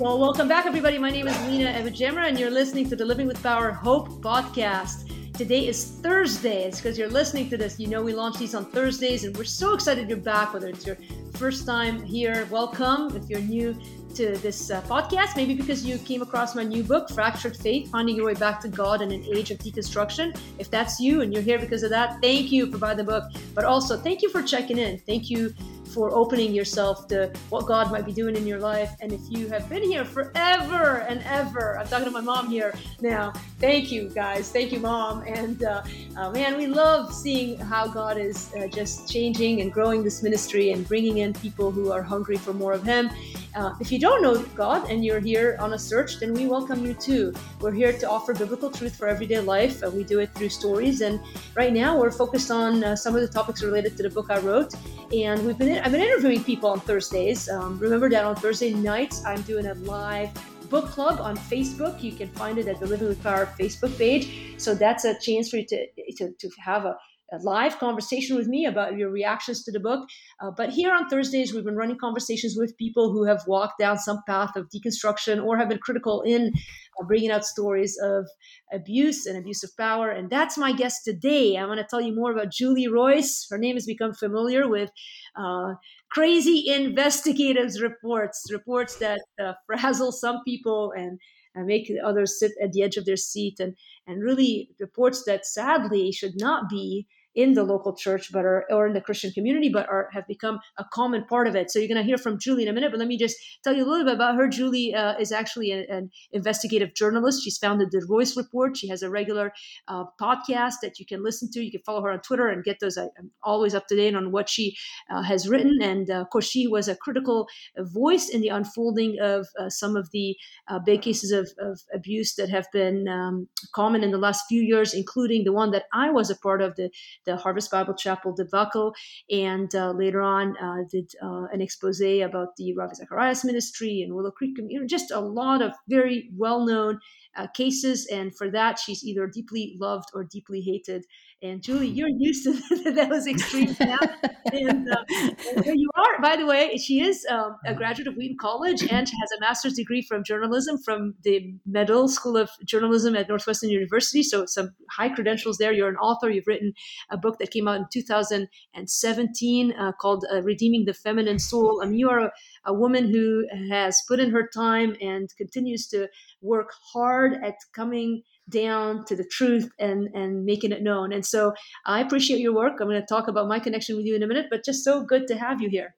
Well, welcome back, everybody. My name is Lina AbuJamra, and you're listening to the Living with Power Hope podcast. Today is Thursday. It's because you're listening to this. You know, we launch these on Thursdays, and we're so excited you're back. Whether it's your first time here, welcome. If you're new to this uh, podcast, maybe because you came across my new book, Fractured Faith Finding Your Way Back to God in an Age of Deconstruction. If that's you and you're here because of that, thank you for buying the book. But also, thank you for checking in. Thank you for opening yourself to what God might be doing in your life. And if you have been here forever and ever, I'm talking to my mom here now. Thank you, guys. Thank you, mom. And uh, uh, man, we love seeing how God is uh, just changing and growing this ministry and bringing in people who are hungry for more of Him. Uh, if you don't know God and you're here on a search, then we welcome you too. We're here to offer biblical truth for everyday life. we do it through stories. And right now, we're focused on uh, some of the topics related to the book I wrote. And we've been I've been interviewing people on Thursdays. Um, remember that on Thursday nights, I'm doing a live book club on Facebook. You can find it at the Living with Power Facebook page. So that's a chance for you to, to, to have a a live conversation with me about your reactions to the book. Uh, but here on Thursdays, we've been running conversations with people who have walked down some path of deconstruction or have been critical in uh, bringing out stories of abuse and abuse of power. And that's my guest today. I want to tell you more about Julie Roys. Her name has become familiar with. Uh, crazy investigative reports, reports that uh, frazzle some people and and make others sit at the edge of their seat and and really reports that sadly should not be in the local church but are or in the christian community but are have become a common part of it. So you're going to hear from julie in a minute but let me just tell you a little bit about her. Julie uh, is actually a, an investigative journalist. She's founded the roys report. She has a regular uh, podcast that you can listen to. You can follow her on twitter and get those i'm always up to date on what she uh, has written. And uh, of course she was a critical voice in the unfolding of uh, some of the uh, big cases of, of, abuse that have been um, common in the last few years including the one that i was a part of the the Harvest Bible Chapel debacle, and uh, later on uh, did uh, an expose about the Ravi Zacharias ministry and Willow Creek. You know, just a lot of very well-known uh, cases, and for that she's either deeply loved or deeply hated. And Julie, you're used to those extremes now. and, uh, and you are, by the way, she is um, a graduate of Wheaton College and she has a master's degree from journalism from the Medill School of Journalism at Northwestern University. So some high credentials there. You're an author. You've written a book that came out in 2017 uh, called uh, Redeeming the Feminine Soul. Mean, you are a, a woman who has put in her time and continues to work hard at coming down to the truth and and making it known. And so I appreciate your work. I'm going to talk about my connection with you in a minute, but just so good to have you here.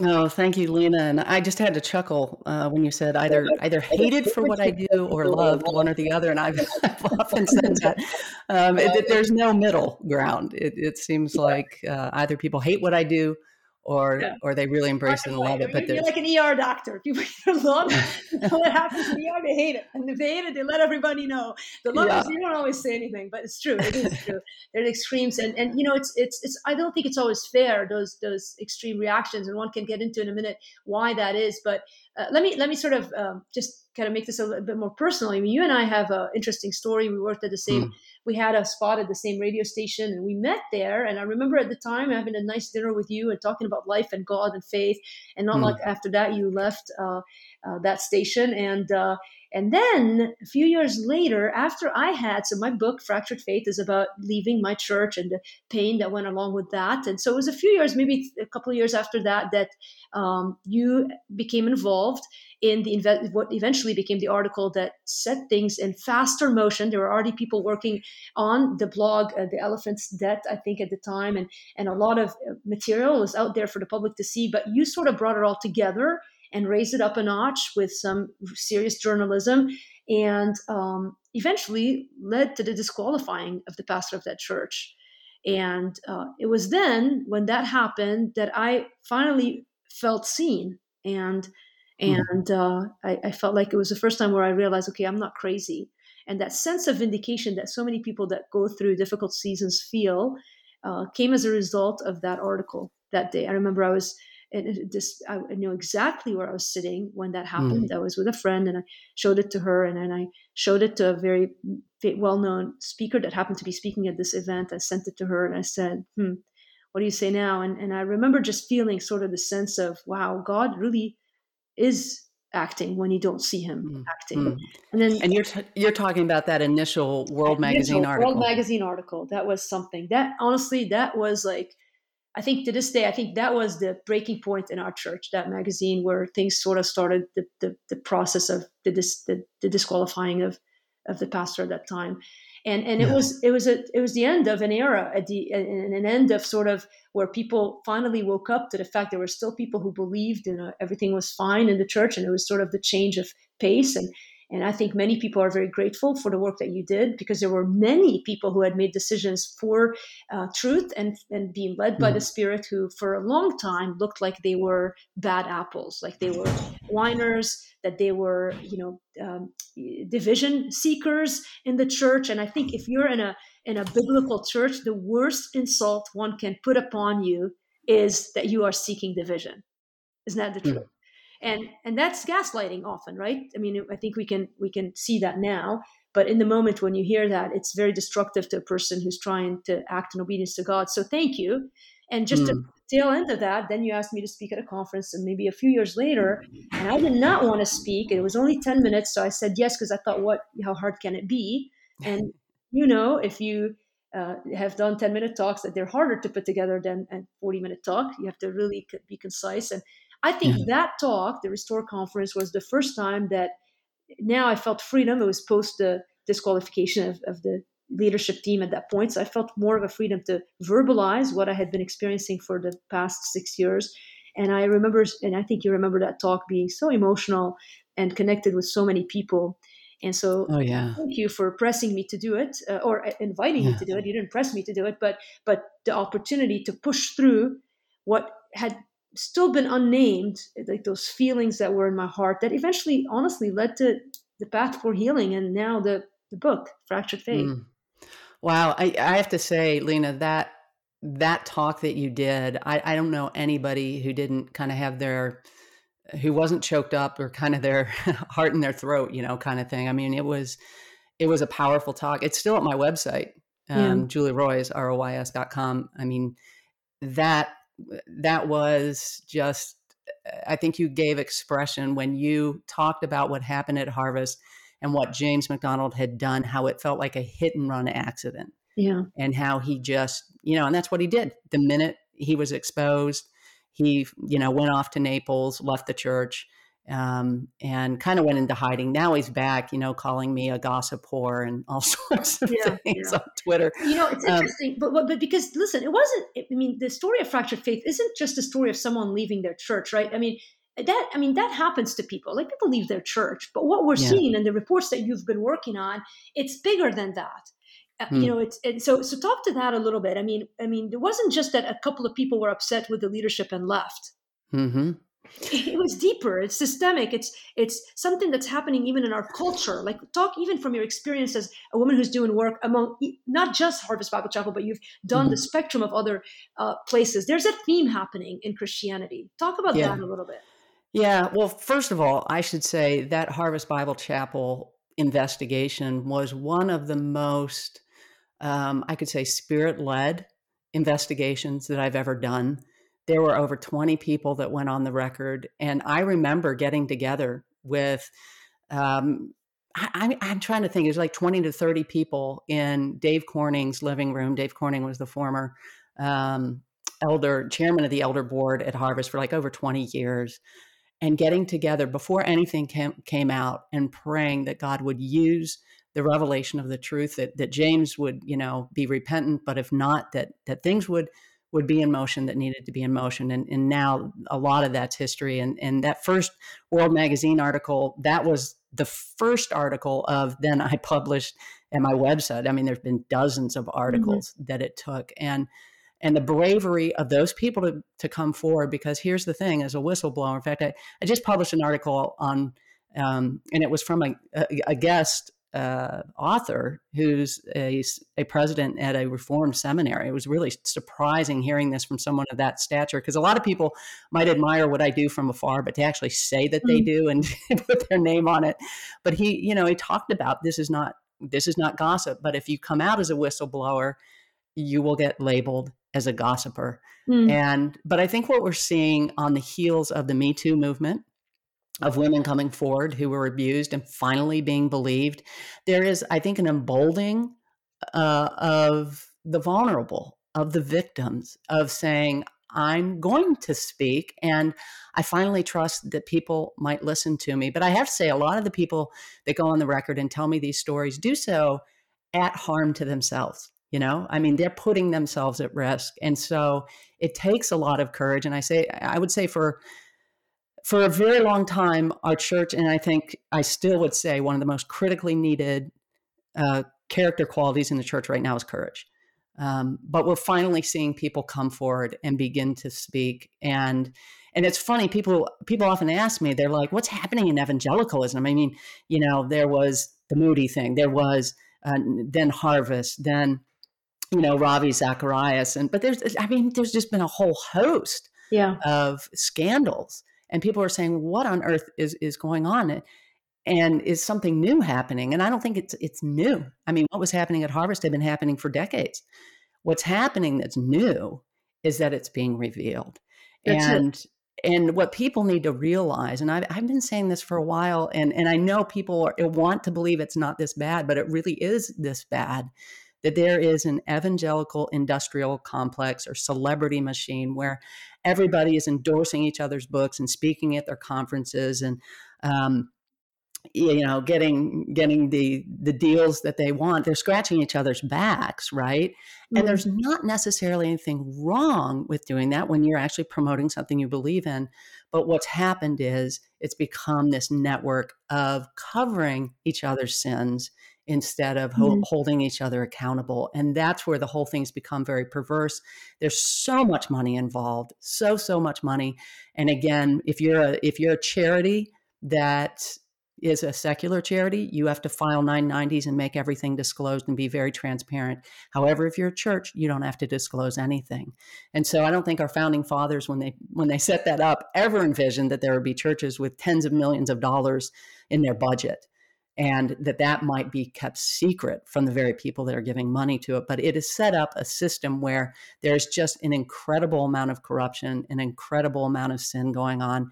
Oh, thank you, Lina. And I just had to chuckle uh, when you said either either hated for what I do or loved one or the other. And I've, I've often said that um, it, there's no middle ground. It, it seems like uh, either people hate what I do or yeah. or they really embrace it and love it. But you're like an ER doctor. People either love it, what happens in the ER, they hate it, and if they hate it, they let everybody know. The lovers, yeah. you don't always say anything, but it's true. It is true. There are extremes, and and you know, it's it's it's. I don't think it's always fair those those extreme reactions, and one can get into in a minute why that is. But uh, let me let me sort of um, just kind of make this a little bit more personal. I mean, you and I have an interesting story. We worked at the same. Mm we had a spot at the same radio station and we met there. And I remember at the time having a nice dinner with you and talking about life and God and faith. And not mm. like after that, you left uh, uh, that station. And, uh, and then a few years later, after I had, so my book, Fractured Faith, is about leaving my church and the pain that went along with that. And so it was a few years, maybe a couple of years after that, that um, you became involved in the what eventually became the article that set things in faster motion. There were already people working on the blog, uh, the Elephant's Debt, I think at the time, and and a lot of uh, material was out there for the public to see. But you sort of brought it all together and raised it up a notch with some serious journalism, and um, eventually led to the disqualifying of the pastor of that church. And uh, it was then when that happened that I finally felt seen and Hmm. And uh, I, I, felt like it was the first time where I realized, okay, I'm not crazy. And that sense of vindication that so many people that go through difficult seasons feel uh, came as a result of that article that day. I remember I was just I knew exactly where I was sitting when that happened. Mm. I was with a friend and I showed it to her, and then I showed it to a very well-known speaker that happened to be speaking at this event. I sent it to her and I said, "Hmm, what do you say now?" And and I remember just feeling sort of the sense of, "Wow, God really." is acting when you don't see him mm. acting. Mm. And then and you're t- you're talking about that initial World Magazine article. World Magazine article. That was something. That honestly that was like I think to this day, I think that was the breaking point in our church, that magazine where things sort of started the, the, the process of the, dis, the, the, disqualifying of, of the pastor at that time. And, and yeah. it was it was a it was the end of an era at the an end of sort of where people finally woke up to the fact there were still people who believed and uh, everything was fine in the church and it was sort of the change of pace and and I think many people are very grateful for the work that you did because there were many people who had made decisions for uh, truth and, and being led mm-hmm. by the mm-hmm. Spirit who, for a long time, looked like they were bad apples, like they were whiners, that they were, you know, um, division seekers in the church. And I think if you're in a in a biblical church, the worst insult one can put upon you is that you are seeking division. Isn't that the mm-hmm. truth? And and that's gaslighting often right? I mean i think we can we can see that now but in the moment when you hear that it's very destructive to a person who's trying to act in obedience to god. So thank you. And just mm. to tail end of that then you asked me to speak at a conference and maybe a few years later and i did not want to speak it was only 10 minutes so i said yes because i thought what how hard can it be? And you know if you uh, have done 10 minute talks that they're harder to put together than a 40 minute talk you have to really be concise and I think yeah. that talk, the Restore conference, was the first time that now I felt freedom. It was post the disqualification of, of the leadership team at that point. So I felt more of a freedom to verbalize what I had been experiencing for the past six years. And I remember, and I think you remember that talk being so emotional and connected with so many people. And so, oh, yeah. thank you for pressing me to do it, uh, or uh, inviting yeah. me to do it. You didn't press me to do it, but but the opportunity to push through what had still been unnamed, like those feelings that were in my heart that eventually, honestly, led to the path for healing and now the, the book, Fractured Faith. Mm. Wow. I, I have to say, Lina, that that talk that you did, I, I don't know anybody who didn't kind of have their who wasn't choked up or kind of their heart in their throat, you know, kind of thing. I mean, it was it was a powerful talk. It's still at my website, um, yeah. Julie Roys, R-O-Y-S.com. I mean, that that was just eh, I think you gave expression when you talked about what happened at Harvest and what James MacDonald had done, how it felt like a hit and run accident. Yeah. And how he just, you know, and that's what he did. The minute he was exposed, he, you know, went off to Naples, left the church, um, and kind of went into hiding. Now he's back, you know, calling me a gossip whore and all sorts of yeah, things yeah. on Twitter. You know, it's um, interesting, but, but, but because listen, it wasn't. I mean, the story of fractured faith isn't just a story of someone leaving their church, right? I mean, that I mean that happens to people. Like people leave their church, but what we're yeah. seeing in the reports that you've been working on, it's bigger than that. Uh, you hmm. know it's and so so talk to that a little bit i mean i mean it wasn't just that a couple of people were upset with the leadership and left mm-hmm it was deeper it's systemic it's it's something that's happening even in our culture. Like talk even from your experience as a woman who's doing work among not just harvest bible chapel but you've done mm-hmm. the spectrum of other uh, places. There's a theme happening in christianity. Talk about yeah. that a little bit. Yeah well first of all i should say that harvest bible chapel investigation was one of the most um, i could say spirit-led investigations that i've ever done there were over 20 people that went on the record. And I remember getting together with, um, I, am trying to think, it was like 20 to 30 people in Dave Corning's living room. Dave Corning was the former um, elder, chairman of the elder board at Harvest for like over 20 years. And getting together before anything came, came out and praying that God would use the revelation of the truth that, that James would, you know, be repentant, but if not, that that things would would be in motion that needed to be in motion. And, and now a lot of that's history. And, and that first World Magazine article, that was the first article of then I published at my website. I mean, there's been dozens of mm-hmm. articles mm-hmm. that it took. And and the bravery of those people to, to come forward because here's the thing as a whistleblower in fact i, I just published an article on um, and it was from a, a, a guest uh, author who's a, a president at a reformed seminary. It was really surprising hearing this from someone of that stature because a lot of people might admire what I do from afar, but to actually say that they mm. do and put their name on it. But he, you know, he talked about this is not this is not gossip, but if you come out as a whistleblower, you will get labeled as a gossiper. Mm. And but I think what we're seeing on the heels of the Me Too movement of women coming forward who were abused and finally being believed. There is, I think, an emboldening uh, of the vulnerable, of the victims, of saying, I'm going to speak. And I finally trust that people might listen to me. But I have to say, a lot of the people that go on the record and tell me these stories do so at harm to themselves. You know, I mean, they're putting themselves at risk. And so it takes a lot of courage. And I say, I would say for, for a very long time, our church, and I think I still would say one of the most critically needed uh, character qualities in the church right now is courage. Um, but we're finally seeing people come forward and begin to speak. And and it's funny, people people often ask me, they're like, "What's happening in evangelicalism?" I mean, you know, there was the Moody thing, there was uh, then Harvest, then you know Ravi Zacharias, and but there's I mean, there's just been a whole host yeah. of scandals, and people are saying, "What on earth is is going on?" and is something new happening and i don't think it's it's new i mean what was happening at harvest had been happening for decades what's happening that's new is that it's being revealed that's and it. and what people need to realize and I've, I've been saying this for a while and and i know people are, want to believe it's not this bad but it really is this bad that there is an evangelical industrial complex or celebrity machine where everybody is endorsing each other's books and speaking at their conferences and um, you know getting getting the the deals that they want. They're scratching each other's backs right? Mm-hmm. and there's not necessarily anything wrong with doing that when you're actually promoting something you believe in. But what's happened is it's become this network of covering each other's sins instead of mm-hmm. ho- holding each other accountable and that's where the whole thing's become very perverse there's so much money involved so so much money and again if you're a if you're a charity that is a secular charity, you have to file 990s and make everything disclosed and be very transparent. However, if you're a church, you don't have to disclose anything. And so I don't think our founding fathers when they when they set that up ever envisioned that there would be churches with tens of millions of dollars in their budget and that that might be kept secret from the very people that are giving money to it but it has set up a system where there's just an incredible amount of corruption an incredible amount of sin going on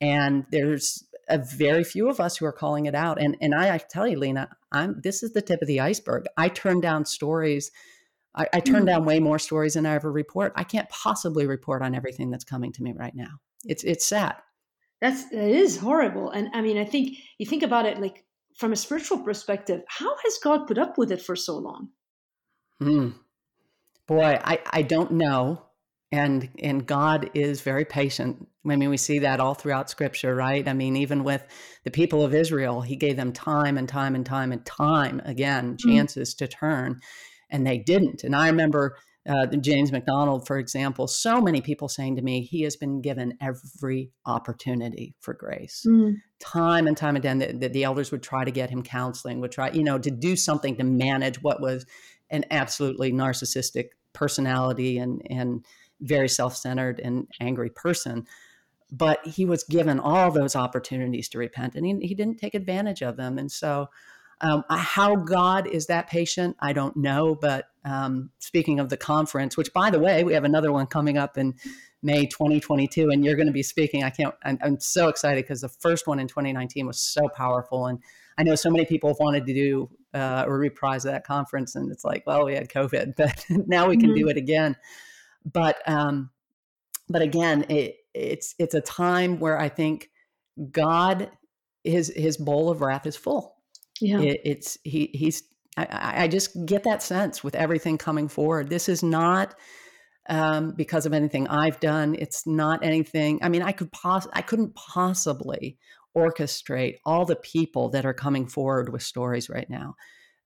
and there's a very few of us who are calling it out. And and I, I tell you, Lina, I'm this is the tip of the iceberg. I turn down stories. I, I turn mm. down way more stories than I ever report. I can't possibly report on everything that's coming to me right now. It's it's sad. That's that is horrible. And I mean, I think you think about it like from a spiritual perspective, how has God put up with it for so long? Hmm. Boy, I, I don't know and and God is very patient. I mean, we see that all throughout Scripture, right? I mean, even with the people of Israel, He gave them time and time and time and time again mm-hmm. chances mm-hmm. to turn, and they didn't. And I remember uh, James MacDonald, for example, so many people saying to me, he has been given every opportunity for grace. Mm. Time and time again, that the, the, elders would try to get him counseling, would try, you know, to do something to manage what was an absolutely narcissistic personality and and very self-centered and angry person but he was given all those opportunities to repent and he, he didn't take advantage of them and so um, how god is that patient i don't know but um, speaking of the conference which by the way we have another one coming up in may 2022 and you're going to be speaking i can't i'm, I'm so excited because the first one in 2019 was so powerful and i know so many people have wanted to do uh, a reprise of that conference and it's like well we had covid but now we can mm-hmm. do it again but um, but again, it, it's it's a time where I think God his his bowl of wrath is full. Yeah, it, it's he he's I, I just get that sense with everything coming forward. This is not um, because of anything I've done. It's not anything. I mean, I could pos- I couldn't possibly orchestrate all the people that are coming forward with stories right now.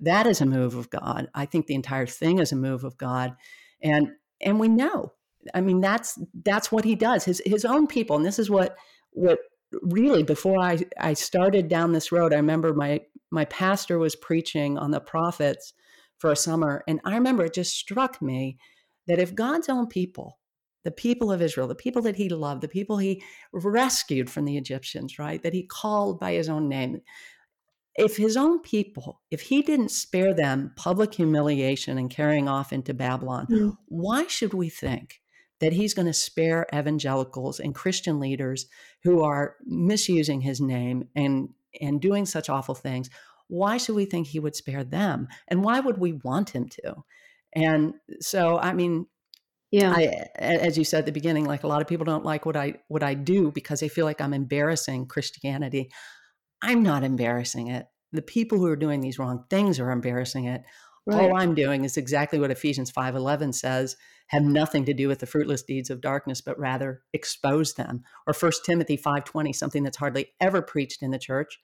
That is a move of God. I think the entire thing is a move of God. And and we know i mean that's that's what he does his his own people and this is what what really before i i started down this road i remember my my pastor was preaching on the prophets for a summer and i remember it just struck me that if god's own people the people of israel the people that he loved the people he rescued from the egyptians right that he called by his own name if his own people, if he didn't spare them public humiliation and carrying off into Babylon, mm. why should we think that he's going to spare evangelicals and Christian leaders who are misusing his name and and doing such awful things. Why should we think he would spare them? And why would we want him to? And so, I mean, yeah, I, as you said at the beginning, like a lot of people don't like what I what I do because they feel like I'm embarrassing Christianity. I'm not embarrassing it. The people who are doing these wrong things are embarrassing it. Right. All I'm doing is exactly what Ephesians 5:11 says, have nothing to do with the fruitless deeds of darkness, but rather expose them. Or 1 Timothy 5:20, something that's hardly ever preached in the church,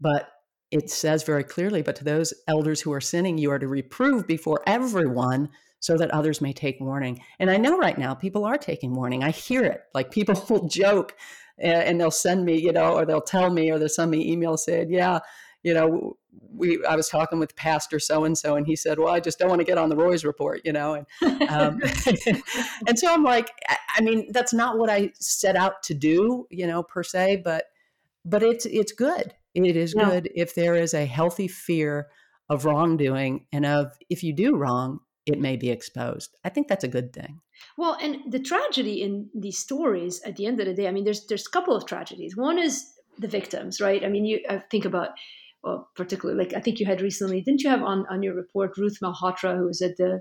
but it says very clearly, but to those elders who are sinning, you are to reprove before everyone so that others may take warning. And I know right now people are taking warning. I hear it. Like people will joke and, they'll send me, you know, or they'll tell me, or they'll send me emails saying, yeah, you know, we I was talking with Pastor so and so, and he said, "Well, I just don't want to get on the Roys report," you know, and um, and so I'm like, I mean, that's not what I set out to do, you know, per se, but but it's it's good. It is yeah. good if there is a healthy fear of wrongdoing and of if you do wrong, it may be exposed. I think that's a good thing. Well, and the tragedy in these stories at the end of the day, I mean, there's there's a couple of tragedies. One is the victims, right? I mean, you I think about well, particularly like I think you had recently, didn't you have on on your report Ruth Malhotra, who was at the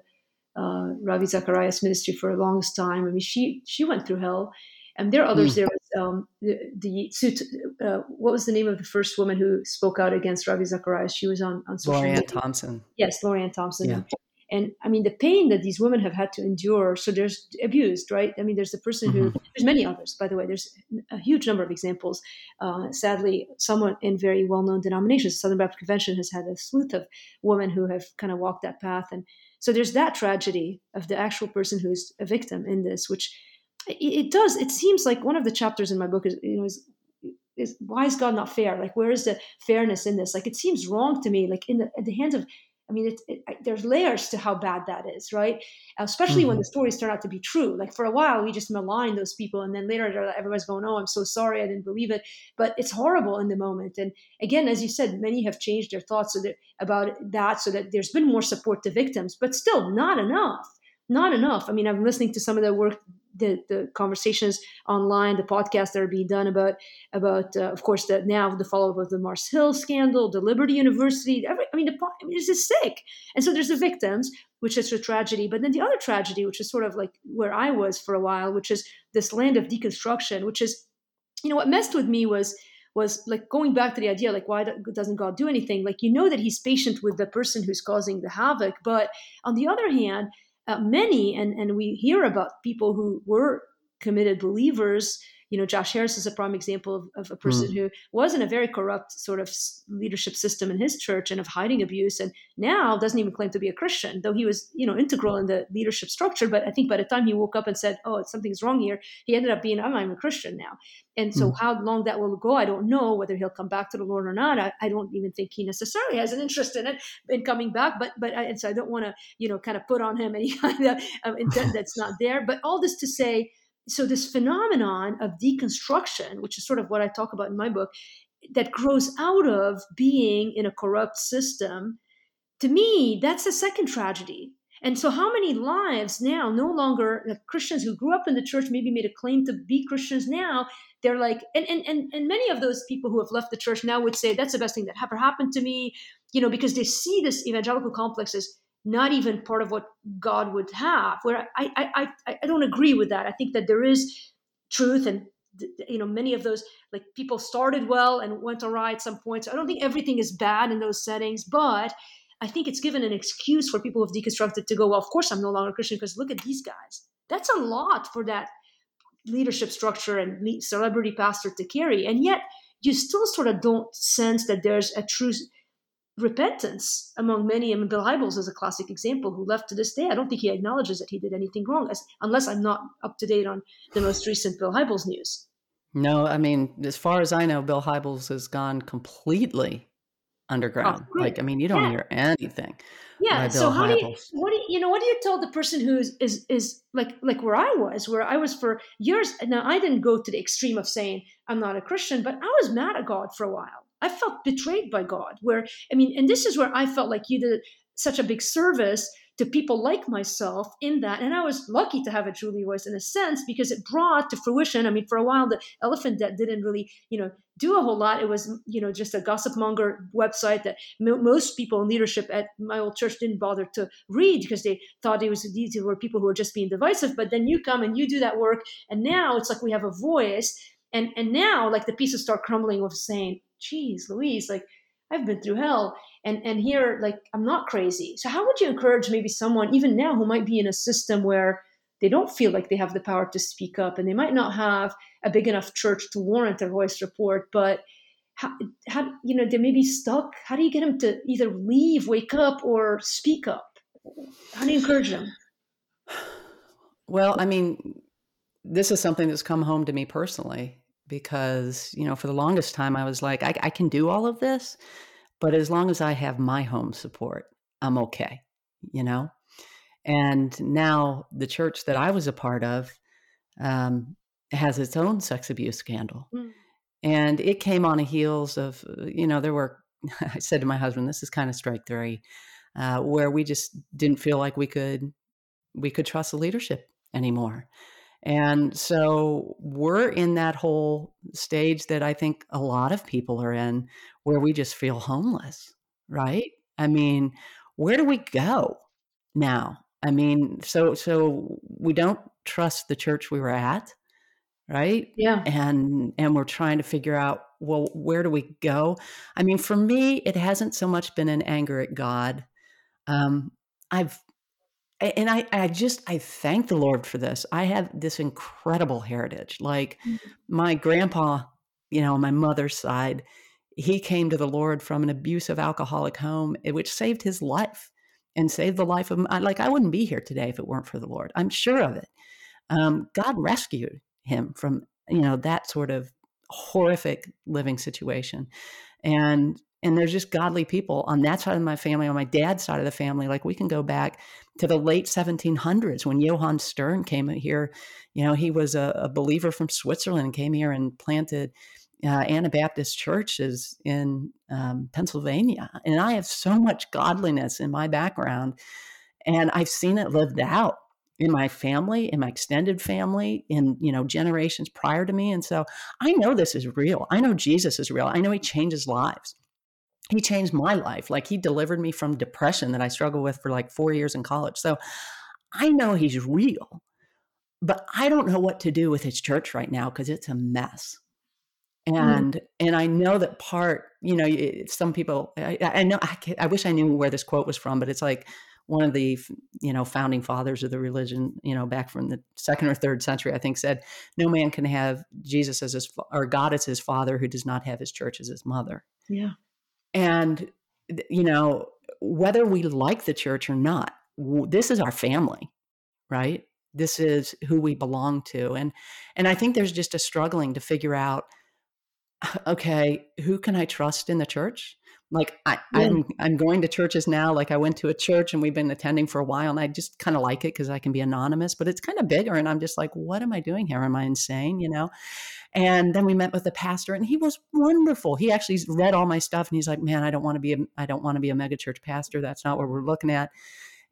uh, Ravi Zacharias ministry for a long time. I mean, she she went through hell, and there are others. Mm. There was um, the, the uh, what was the name of the first woman who spoke out against Ravi Zacharias? She was on on social Lori Anne media. Thompson. Yes, Lori Anne Thompson. Yeah. And I mean, the pain that these women have had to endure. So there's abused, right? I mean, there's the person who, mm-hmm. there's many others, by the way. There's a huge number of examples. Uh, sadly, someone in very well known denominations, Southern Baptist Convention has had a slew of women who have kind of walked that path. And so there's that tragedy of the actual person who's a victim in this, which it, it does, it seems like one of the chapters in my book is, you know, is is why is God not fair? Like, where is the fairness in this? Like, it seems wrong to me. Like, in the, in the hands of I mean, it, it, there's layers to how bad that is, right? Especially mm-hmm. when the stories turn out to be true. Like for a while, we just malign those people, and then later everybody's going, "Oh, I'm so sorry, I didn't believe it." But it's horrible in the moment. And again, as you said, many have changed their thoughts so that, about that, so that there's been more support to victims, but still not enough. Not enough. I mean, I'm listening to some of the work the, the conversations online, the podcasts that are being done about about uh, of course the now the follow up of the Mars Hill scandal, the Liberty University. Every, I mean, the, I mean, this is sick. And so there's the victims, which is a tragedy, but then the other tragedy, which is sort of like where I was for a while, which is this land of deconstruction, which is, you know, what messed with me was was like going back to the idea like why doesn't god do anything like you know that he's patient with the person who's causing the havoc but on the other hand uh, many, and, and we hear about people who were committed believers you know, Josh Harris is a prime example of, of a person mm. who was in a very corrupt sort of leadership system in his church and of hiding abuse, and now doesn't even claim to be a Christian, though he was, you know, integral in the leadership structure. But I think by the time he woke up and said, "Oh, something's wrong here," he ended up being, "I'm, I'm a Christian now." And so, mm. how long that will go, I don't know. Whether he'll come back to the Lord or not, I, I don't even think he necessarily has an interest in it in coming back. But but I, and so I don't want to, you know, kind of put on him any kind of um, intent that's not there. But all this to say so this phenomenon of deconstruction which is sort of what i talk about in my book that grows out of being in a corrupt system to me that's the second tragedy. And so how many lives now no longer like christians who grew up in the church maybe made a claim to be christians now they're like and, and and and many of those people who have left the church now would say that's the best thing that ever happened to me you know because they see this evangelical complex as not even part of what God would have. Where I, I, I, I don't agree with that. I think that there is truth and you know many of those like people started well and went awry at some point so i don't think everything is bad in those settings but i think it's given an excuse for people who've deconstructed to go well of course i'm no longer christian because look at these guys that's a lot for that leadership structure and celebrity pastor to carry and yet you still sort of don't sense that there's a true repentance among many. I mean, Bill Hybels is a classic example who left to this day. I don't think he acknowledges that he did anything wrong, as, unless I'm not up to date on the most recent Bill Hybels news. No, I mean, as far as I know, Bill Hybels has gone completely underground. Oh, like, I mean, you don't yeah. hear anything. Yeah. So how Hybels. do you, what do you, you know, what do you tell the person who is, is, is like, like where I was, where I was for years. Now I didn't go to the extreme of saying I'm not a Christian, but I was mad at God for a while. I felt betrayed by God. Where I mean, and this is where I felt like you did such a big service to people like myself in that. And I was lucky to have a Julie Roys in a sense because it brought to fruition. I mean, for a while, the Elephant Debt didn't really, you know, do a whole lot. It was, you know, just a gossip monger website that m- most people in leadership at my old church didn't bother to read because they thought it was these were people who were just being divisive. But then you come and you do that work, and now it's like we have a voice. And and now like the pieces start crumbling with saying, "Geez, Louise, like." I've been through hell. And and here like i'm not crazy. So how would you encourage maybe someone even now who might be in a system where they don't feel like they have the power to speak up and they might not have a big enough church to warrant a Roys report but how, how you know they may be stuck? How do you get them to either leave wake up or speak up? How do you encourage them? Well i mean this is something that's come home to me personally because you know for the longest time i was like I, I can do all of this but as long as I have my home support, I'm okay, you know? And now the church that I was a part of um, has its own sex abuse scandal. Mm. And it came on the heels of, uh, you know, there were, I said to my husband, this is kind of strike three, uh, where we just didn't feel like we could, we could trust the leadership anymore. And so we're in that whole stage that I think a lot of people are in where we just feel homeless, right? I mean, where do we go now? I mean, so so we don't trust the church we were at, right? Yeah. And and we're trying to figure out well, where do we go? I mean, for me, it hasn't so much been an anger at God. Um, I've and I, I just i thank the lord for this. I have this incredible heritage. Like mm-hmm. my grandpa you know on my mother's side he came to the lord from an abusive alcoholic home eh, which saved his life and saved the life of my, like i wouldn't be here today if it weren't for the lord. I'm sure of it. Um, god rescued him from you know that sort of horrific living situation. And and there's just godly people on that side of my family on my dad's side of the family. Like we can go back to the late 1700s when johann stern came here. You know he was a, a believer from switzerland and came here and planted uh, anabaptist churches in um, pennsylvania. And i have so much godliness in my background and i've seen it lived out in my family in my extended family in you know generations prior to me. And so i know this is real. I know jesus is real. I know he changes lives he changed my life. Like he delivered me from depression that I struggled with for like four years in college. So I know he's real, but I don't know what to do with his church right now because it's a mess. Mm. And mm. and I know that part, you know, some people. I, I know. I, I wish I knew where this quote was from, but it's like one of the you know founding fathers of the religion you know back from the second or third century i think said no man can have jesus as his or god as his father who does not have his church as his mother yeah and, you know, whether we like the church or not, this is our family, right? This is who we belong to. And, and I think there's just a struggling to figure out, okay, who can I trust in the church? Like I, yeah. I'm, I'm going to churches now. Like I went to a church and we've been attending for a while, and I just kind of like it because I can be anonymous. But it's kind of bigger, and I'm just like, what am I doing here? Am I insane? You know? And then we met with the pastor, and he was wonderful. He actually read all my stuff, and he's like, "Man, I don't want to be a, I don't want to be a megachurch pastor. That's not what we're looking at."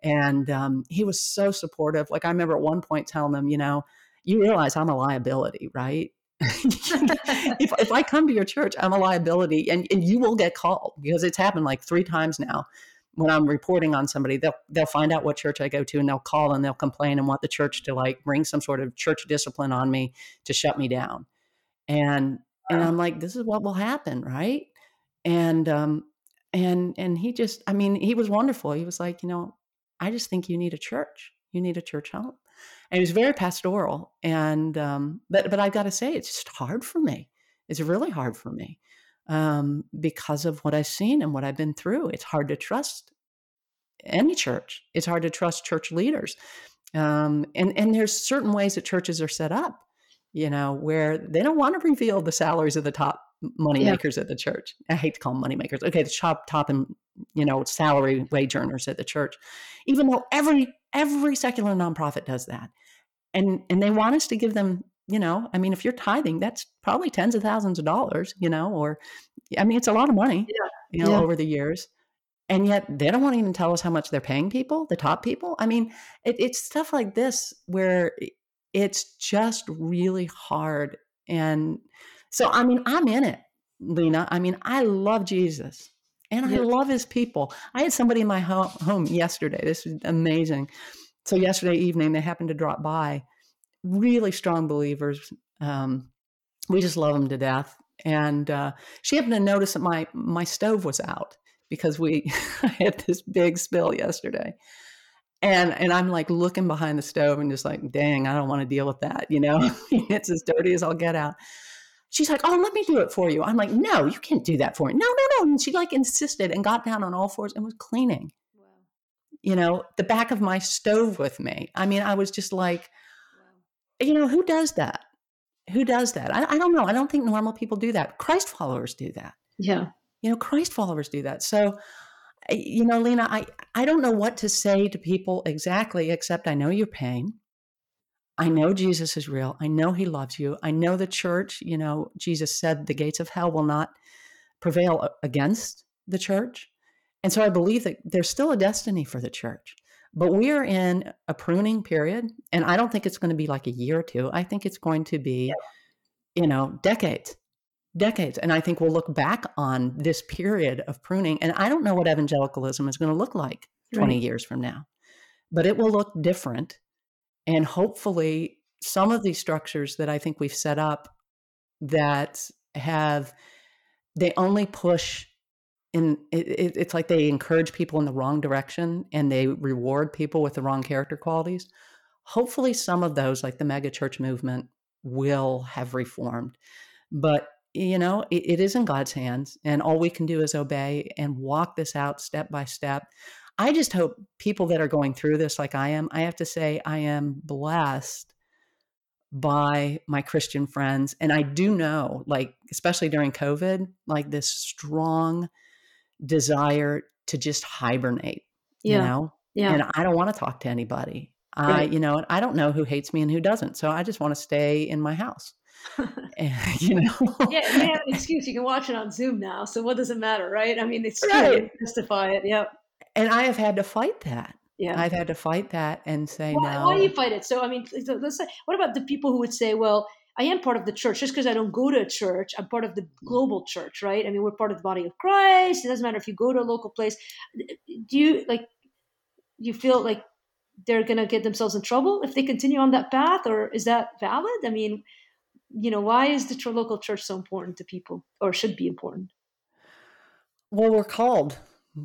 And um, he was so supportive. Like I remember at one point telling him, you know, you realize I'm a liability, right? if, if I come to your church, I'm a liability, and, and you will get called because it's happened like three times now. When I'm reporting on somebody, they'll they'll find out what church I go to, and they'll call and they'll complain and want the church to like bring some sort of church discipline on me to shut me down. And and i'm like this is what will happen right? And um and and he just i mean he was wonderful. He was like you know i just think you need a church. You need a church home and was very pastoral and um but but i got to say it's just hard for me it's really hard for me um because of what i've seen and what i've been through it's hard to trust any church it's hard to trust church leaders um and and there's certain ways that churches are set up you know, where they don't want to reveal the salaries of the top money yeah. makers at the church. I hate to call them money makers. Okay, the top top and you know salary wage earners at the church, even though every every secular nonprofit does that, and and they want us to give them. You know, I mean, if you're tithing, that's probably tens of thousands of dollars. You know, or I mean, it's a lot of money. Yeah. You know, yeah. over the years, and yet they don't want to even tell us how much they're paying people, the top people. I mean, it, it's stuff like this where it's just really hard. And so, I mean, I'm in it, Lina. I mean, I love Jesus and I love his people. I had somebody in my home yesterday. This is amazing. So, yesterday evening, they happened to drop by, really strong believers. Um, we just love them to death. And uh, she happened to notice that my my stove was out because we had this big spill yesterday. And and I'm like looking behind the stove and just like, dang, I don't want to deal with that. You know, it's as dirty as I'll get out. She's like, oh, let me do it for you. I'm like, no, you can't do that for me. No, no, no. And she like insisted and got down on all fours and was cleaning. Wow. You know, the back of my stove with me. I mean, I was just like, wow. you know, who does that? Who does that? I, I don't know. I don't think normal people do that. Christ followers do that. Yeah. You know, Christ followers do that. So, eh, you know, Lina, I, I don't know what to say to people exactly, except I know your pain. I know Jesus is real. I know he loves you. I know the church, you know, Jesus said the gates of hell will not prevail against the church. And so I believe that there's still a destiny for the church. But we are in a pruning period. And I don't think it's going to be like a year or two. I think it's going to be, you know, decades decades. And I think we'll look back on this period of pruning. And I don't know what evangelicalism is going to look like 20 right. years from now, but it will look different. And hopefully, some of these structures that I think we've set up that have, they only push in, it, it's like they encourage people in the wrong direction and they reward people with the wrong character qualities. Hopefully, some of those, like the mega church movement, will have reformed. But you know, it, it is in God's hands, and all we can do is obey and walk this out step by step. I just hope people that are going through this, like I am, I have to say, I am blessed by my Christian friends. And I do know, like, especially during COVID, like this strong desire to just hibernate, yeah. you know? Yeah. And I don't want to talk to anybody. Right. I, you know, I don't know who hates me and who doesn't. So I just want to stay in my house. and, eh, you know. yeah, you have an excuse. You can watch it on Zoom now. So what does it matter, right? I mean, it's right. justify it. Yep. And I have had to fight that. Yeah. I've had to fight that and say why, no. Why do you fight it? So I mean, let's say, what about the people who would say, well, I am part of the church just because I don't go to a church. I'm part of the global church, right? I mean, we're part of the body of Christ. It doesn't matter if you go to a local place. Do you like? You feel like they're going to get themselves in trouble if they continue on that path, or is that valid? I mean, you know, why is the local church so important to people or should be important? Well, we're called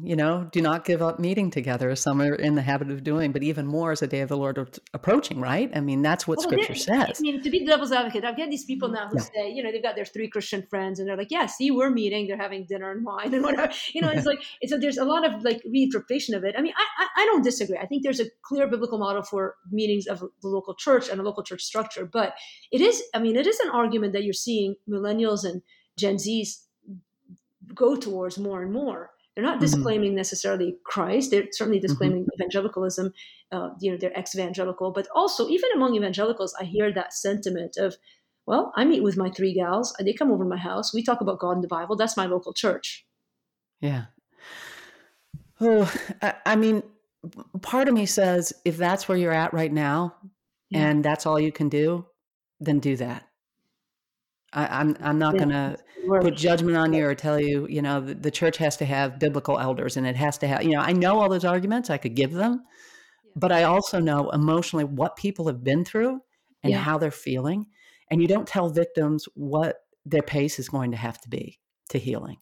you know, do not give up meeting together, as some are in the habit of doing, but even more as the day of the Lord approaching, right? I mean, that's what well, scripture says. I mean, to be the devil's advocate, I've got these people now who yeah. say, you know, they've got their three Christian friends and they're like, yeah, see, we're meeting, they're having dinner and wine and whatever. You know, it's like, it's a, there's a lot of like reinterpretation of it. I mean, I, I, I don't disagree. I think there's a clear biblical model for meetings of the local church and a local church structure, but it is, I mean, it is an argument that you're seeing millennials and Gen Zs go towards more and more they're not mm-hmm. disclaiming mm-hmm. necessarily Christ. They're certainly mm-hmm. disclaiming mm-hmm. evangelicalism. Uh, you know, they're ex-evangelical, but also even among evangelicals, I hear that sentiment of, well, I meet with my three gals. They come over to my house. We talk about God and the Bible. That's my local church. Yeah. Oh, I mean, part of me says if that's where you're at right now, yeah. and that's all you can do, then do that. I, am I'm, I'm not going to put judgment on you or tell you, you know, the, the, church has to have biblical elders and it has to have, you know, I know all those arguments, I could give them, but I also know emotionally what people have been through and yeah. how they're feeling. And you don't tell victims what their pace is going to have to be to healing.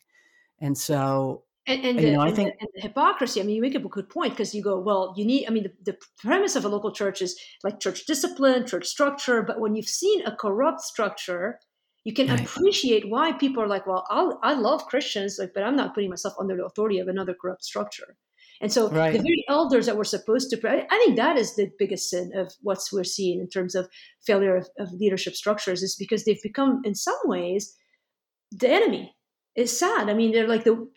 And so and, and, you the, know, I think the, the, hypocrisy. I mean, you make up a good point because you go, well, you need. I mean, the, the, premise of a local church is like church discipline, church structure. But when you've seen a corrupt structure, you can right. appreciate why people are like, well, I'll, i love Christians, like, but I'm not putting myself under the authority of another corrupt structure. And so right. the very elders that we're supposed to, I think that is the biggest sin of what we're seeing in terms of failure of, of leadership structures is because they've become, in some ways, the enemy. It's sad. I mean, they're like the,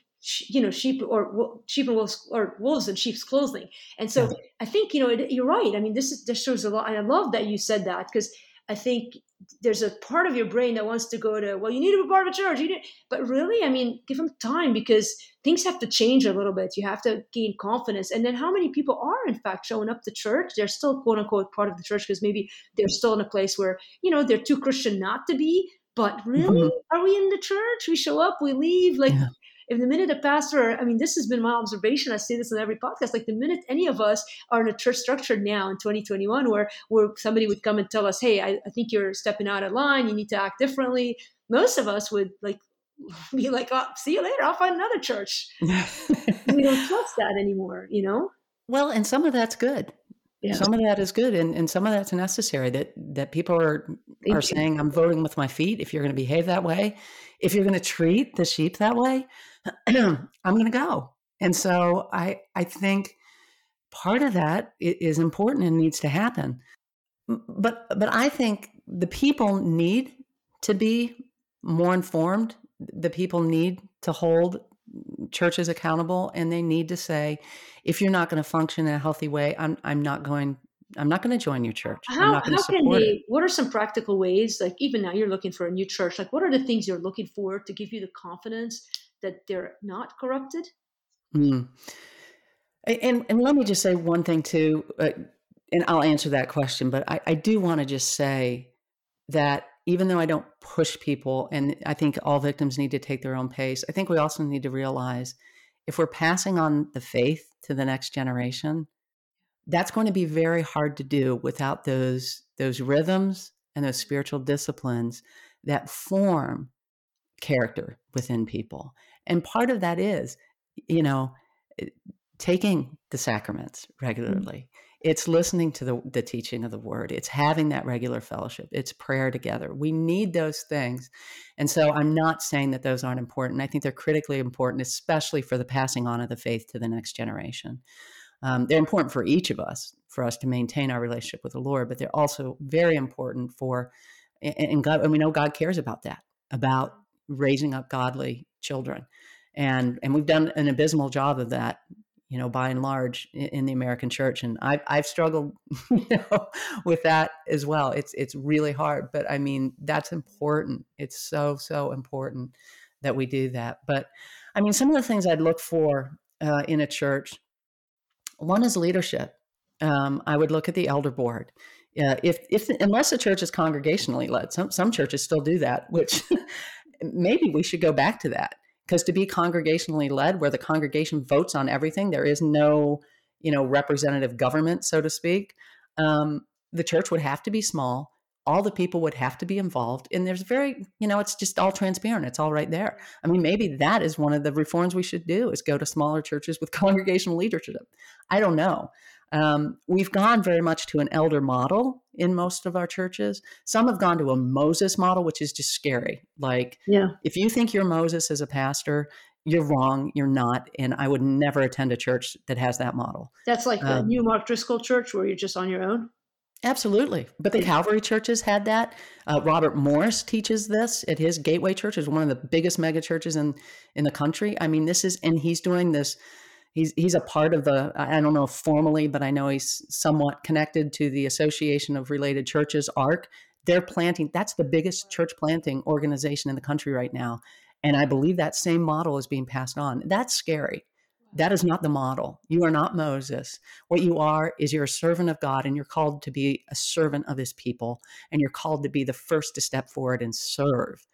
you know, sheep or sheep and wolves or wolves in sheep's clothing. And so yeah. I think, you know, it, you're right. I mean, this is, this shows a lot. And I love that you said that because I think there's a part of your brain that wants to go to well you need to be part of a church you need, but really i mean give them time because things have to change a little bit. You have to gain confidence. And then how many people are in fact showing up to church? They're still quote unquote part of the church because maybe they're still in a place where you know they're too christian not to be. But really mm-hmm. are we in the church? We show up we leave like yeah if the minute a pastor, I mean, this has been my observation. I say this in every podcast. Like the minute any of us are in a church structure now in 2021, where where somebody would come and tell us, "Hey, I, I think you're stepping out of line. You need to act differently." Most of us would like be like, "Oh, see you later. I'll find another church." we don't trust that anymore, you know. Well, and some of that's good. Yeah. Some of that is good, and, and some of that's necessary. That that people are Thank are you. saying, "I'm voting with my feet." If you're going to behave that way, if you're going to treat the sheep that way, I'm going to go. And so I I think part of that is important and needs to happen. But but I think the people need to be more informed. The people need to hold churches accountable and they need to say if you're not going to function in a healthy way I'm I'm not going I'm not going to join your church. How, how can they, it. what are some practical ways? Like even now you're looking for a new church. Like what are the things you're looking for to give you the confidence that they're not corrupted? Mm. And, and let me just say one thing too, uh, and I'll answer that question, but I, I do want to just say that even though I don't push people, and I think all victims need to take their own pace, I think we also need to realize if we're passing on the faith to the next generation, that's going to be very hard to do without those those rhythms and those spiritual disciplines that form character within people and part of that is you know taking the sacraments mm-hmm. regularly. It's listening to the, the teaching of the word. It's having that regular fellowship. It's prayer together. We need those things. And so i'm not saying that those aren't important. I think they're critically important especially for the passing on of the faith to the next generation. Um, they're important for each of us for us to maintain our relationship with the Lord, but they're also very important for, and God, and we know God cares about that, about raising up godly children, and and we've done an abysmal job of that, you know, by and large in, the American church, and I've I've struggled, you know, with that as well. It's it's really hard, but I mean that's important. It's so so important that we do that. But I mean, some of the things I'd look for uh, in a church one is leadership. Um, I would look at the elder board. Uh, if, if unless the church is congregationally led, some some churches still do that, which maybe we should go back to that because to be congregationally led, where the congregation votes on everything, there is no you know representative government, so to speak. Um, the church would have to be small. All the people would have to be involved and there's very you know it's just all transparent. It's all right there. I mean maybe that is one of the reforms we should do is go to smaller churches with congregational leadership. I don't know um, we've gone very much to an elder model in most of our churches some have gone to a moses model which is just scary like yeah if you think you're moses as a pastor you're wrong you're not and i would never attend a church that has that model that's like the um, new mark driscoll church where you're just on your own Absolutely. But the Calvary churches had that. Uh, Robert Morris teaches this at his Gateway Church, is one of the biggest mega churches in, in the country. I mean, this is, and he's doing this. He's, he's a part of the, I don't know formally, but I know he's somewhat connected to the Association of Related Churches, ARC. They're planting, that's the biggest church planting organization in the country right now. And I believe that same model is being passed on. That's scary. That is not the model. You are not Moses. What you are is you're a servant of God and you're called to be a servant of his people and you're called to be the first to step forward and serve.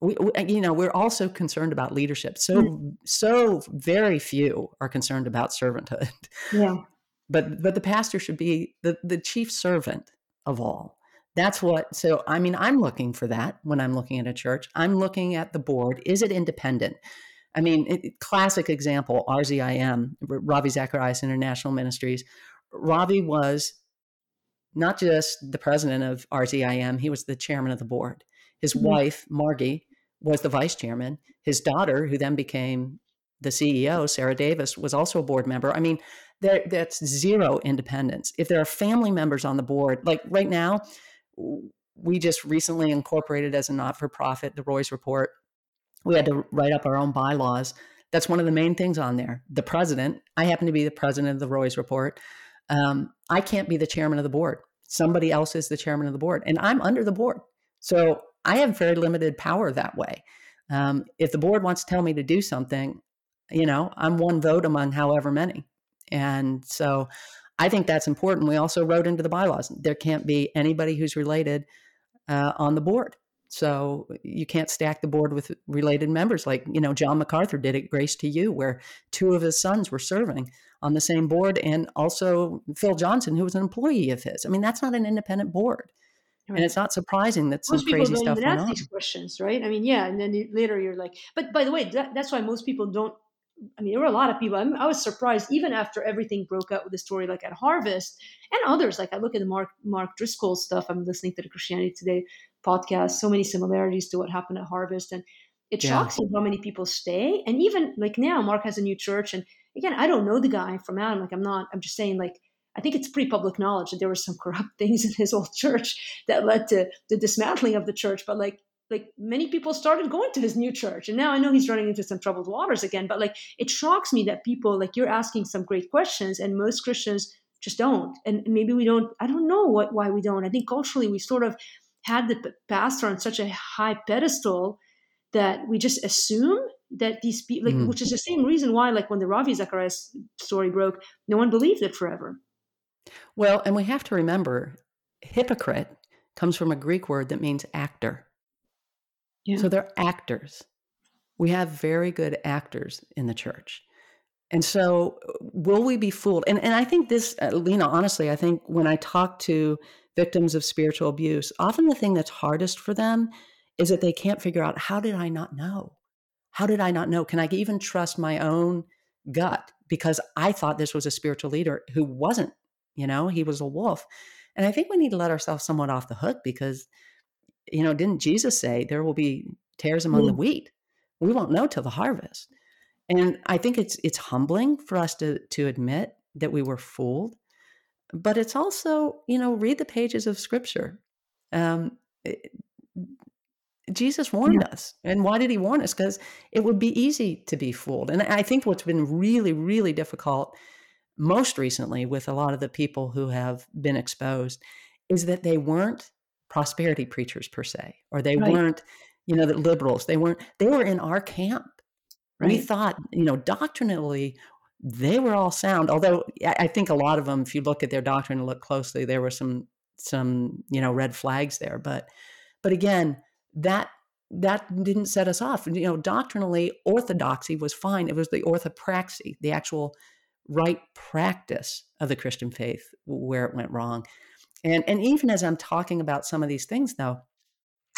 We, we, you know, we're also concerned about leadership. So, mm-hmm. so very few are concerned about servanthood. Yeah. But, but the pastor should be the, the chief servant of all. That's what, so I mean, I'm looking for that when I'm looking at a church. I'm looking at the board. Is it independent? I mean, it, classic example, RZIM, Ravi Zacharias International Ministries. Ravi was not just the president of RZIM, he was the chairman of the board. His mm-hmm. wife, Margie, was the vice chairman. His daughter, who then became the CEO, Sarah Davis, was also a board member. I mean, there, that's zero independence. If there are family members on the board, like right now, we just recently incorporated as a not for profit the Roys Report we had to write up our own bylaws. That's one of the main things on there. The president, I happen to be the president of the Roys Report. Um, I can't be the chairman of the board. somebody else is the chairman of the board, and I'm under the board. So I have very limited power that way. Um, if the board wants to tell me to do something, you know, I'm one vote among however many. And so I think that's important. We also wrote into the bylaws there can't be anybody who's related uh, on the board. So you can't stack the board with related members like, you know, John MacArthur did at Grace to You, where two of his sons were serving on the same board, and also Phil Johnson, who was an employee of his. I mean, that's not an independent board. Right. And it's not surprising that most some crazy stuff went on. these questions, right? I mean, yeah, and then later you're like, but by the way, that, that's why most people don't. I mean, there were a lot of people. I, mean, I, was surprised, even after everything broke out with the story, like at Harvest and others. Like I look at the Mark Mark Driscoll stuff. I'm listening to the Christianity Today podcast. So many similarities to what happened at Harvest, and it yeah. shocks me how many people stay. And even like now, Mark has a new church, and again, I don't know the guy from Adam. Like I'm not. I'm just saying like I think it's pretty public knowledge that there were some corrupt things in his old church that led to the dismantling of the church. But like like many people started going to his new church and now i know he's running into some troubled waters again but like it shocks me that people like you're asking some great questions and most christians just don't and maybe we don't i don't know what why we don't i think culturally we sort of had the pastor on such a high pedestal that we just assume that these people, like, mm. which is the same reason why, like, when the Ravi Zacharias story broke, no one believed it forever. Well, and we have to remember, hypocrite comes from a Greek word that means actor. Yeah. So they're actors. We have very good actors in the church. And so, will we be fooled? And, and I think this, uh, Lina, honestly, I think when I talk to victims of spiritual abuse, often the thing that's hardest for them is that they can't figure out how did I not know? How did I not know? Can I even trust my own gut? Because I thought this was a spiritual leader who wasn't, you know, he was a wolf. And I think we need to let ourselves somewhat off the hook because, you know, didn't Jesus say there will be tares among the wheat? We won't know till the harvest. And I think it's it's humbling for us to to admit that we were fooled but it's also you know read the pages of scripture um, it, jesus warned yeah. us and why did he warn us because it would be easy to be fooled and i think what's been really really difficult most recently with a lot of the people who have been exposed is that they weren't prosperity preachers per se or they right. weren't you know the liberals they weren't they were in our camp right. we thought you know doctrinally they were all sound. Although I think a lot of them, if you look at their doctrine and look closely, there were some some you know red flags there. But but again, that that didn't set us off. You know, doctrinally, orthodoxy was fine. It was the orthopraxy, the actual right practice of the Christian faith, where it went wrong. And and even as I'm talking about some of these things, though,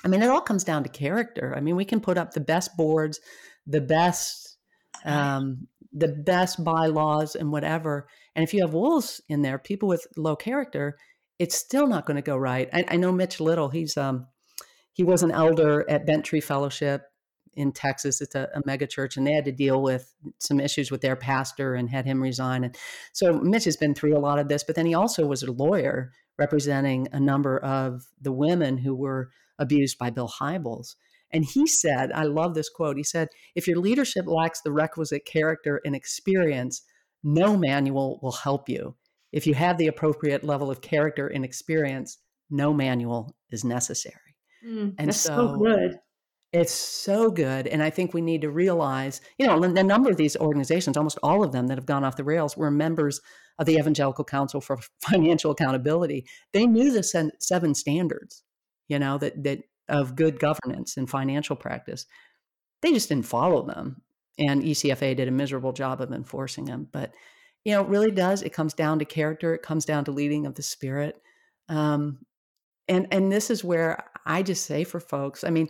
I mean, it all comes down to character. I mean, we can put up the best boards, the best um, the best bylaws and whatever. And if you have wolves in there, people with low character, it's still not going to go right. I, I, know Mitch Little. He's um, he was an elder at Bent Tree Fellowship in Texas. It's a, a mega church, and they had to deal with some issues with their pastor and had him resign. And so Mitch has been through a lot of this. But then he also was a lawyer representing a number of the women who were abused by Bill Hybels. And he said, I love this quote. He said, if your leadership lacks the requisite character and experience, no manual will help you. If you have the appropriate level of character and experience, no manual is necessary. Mm, and that's so, so good. It's so good. And I think we need to realize, you know, the number of these organizations, almost all of them that have gone off the rails, were members of the Evangelical Council for Financial Accountability. They knew the seven standards, you know, that, that of good governance and financial practice. They just didn't follow them. And ECFA did a miserable job of enforcing them. But, you know, it really does. It comes down to character, it comes down to leading of the spirit. Um, and and this is where I just say for folks, I mean,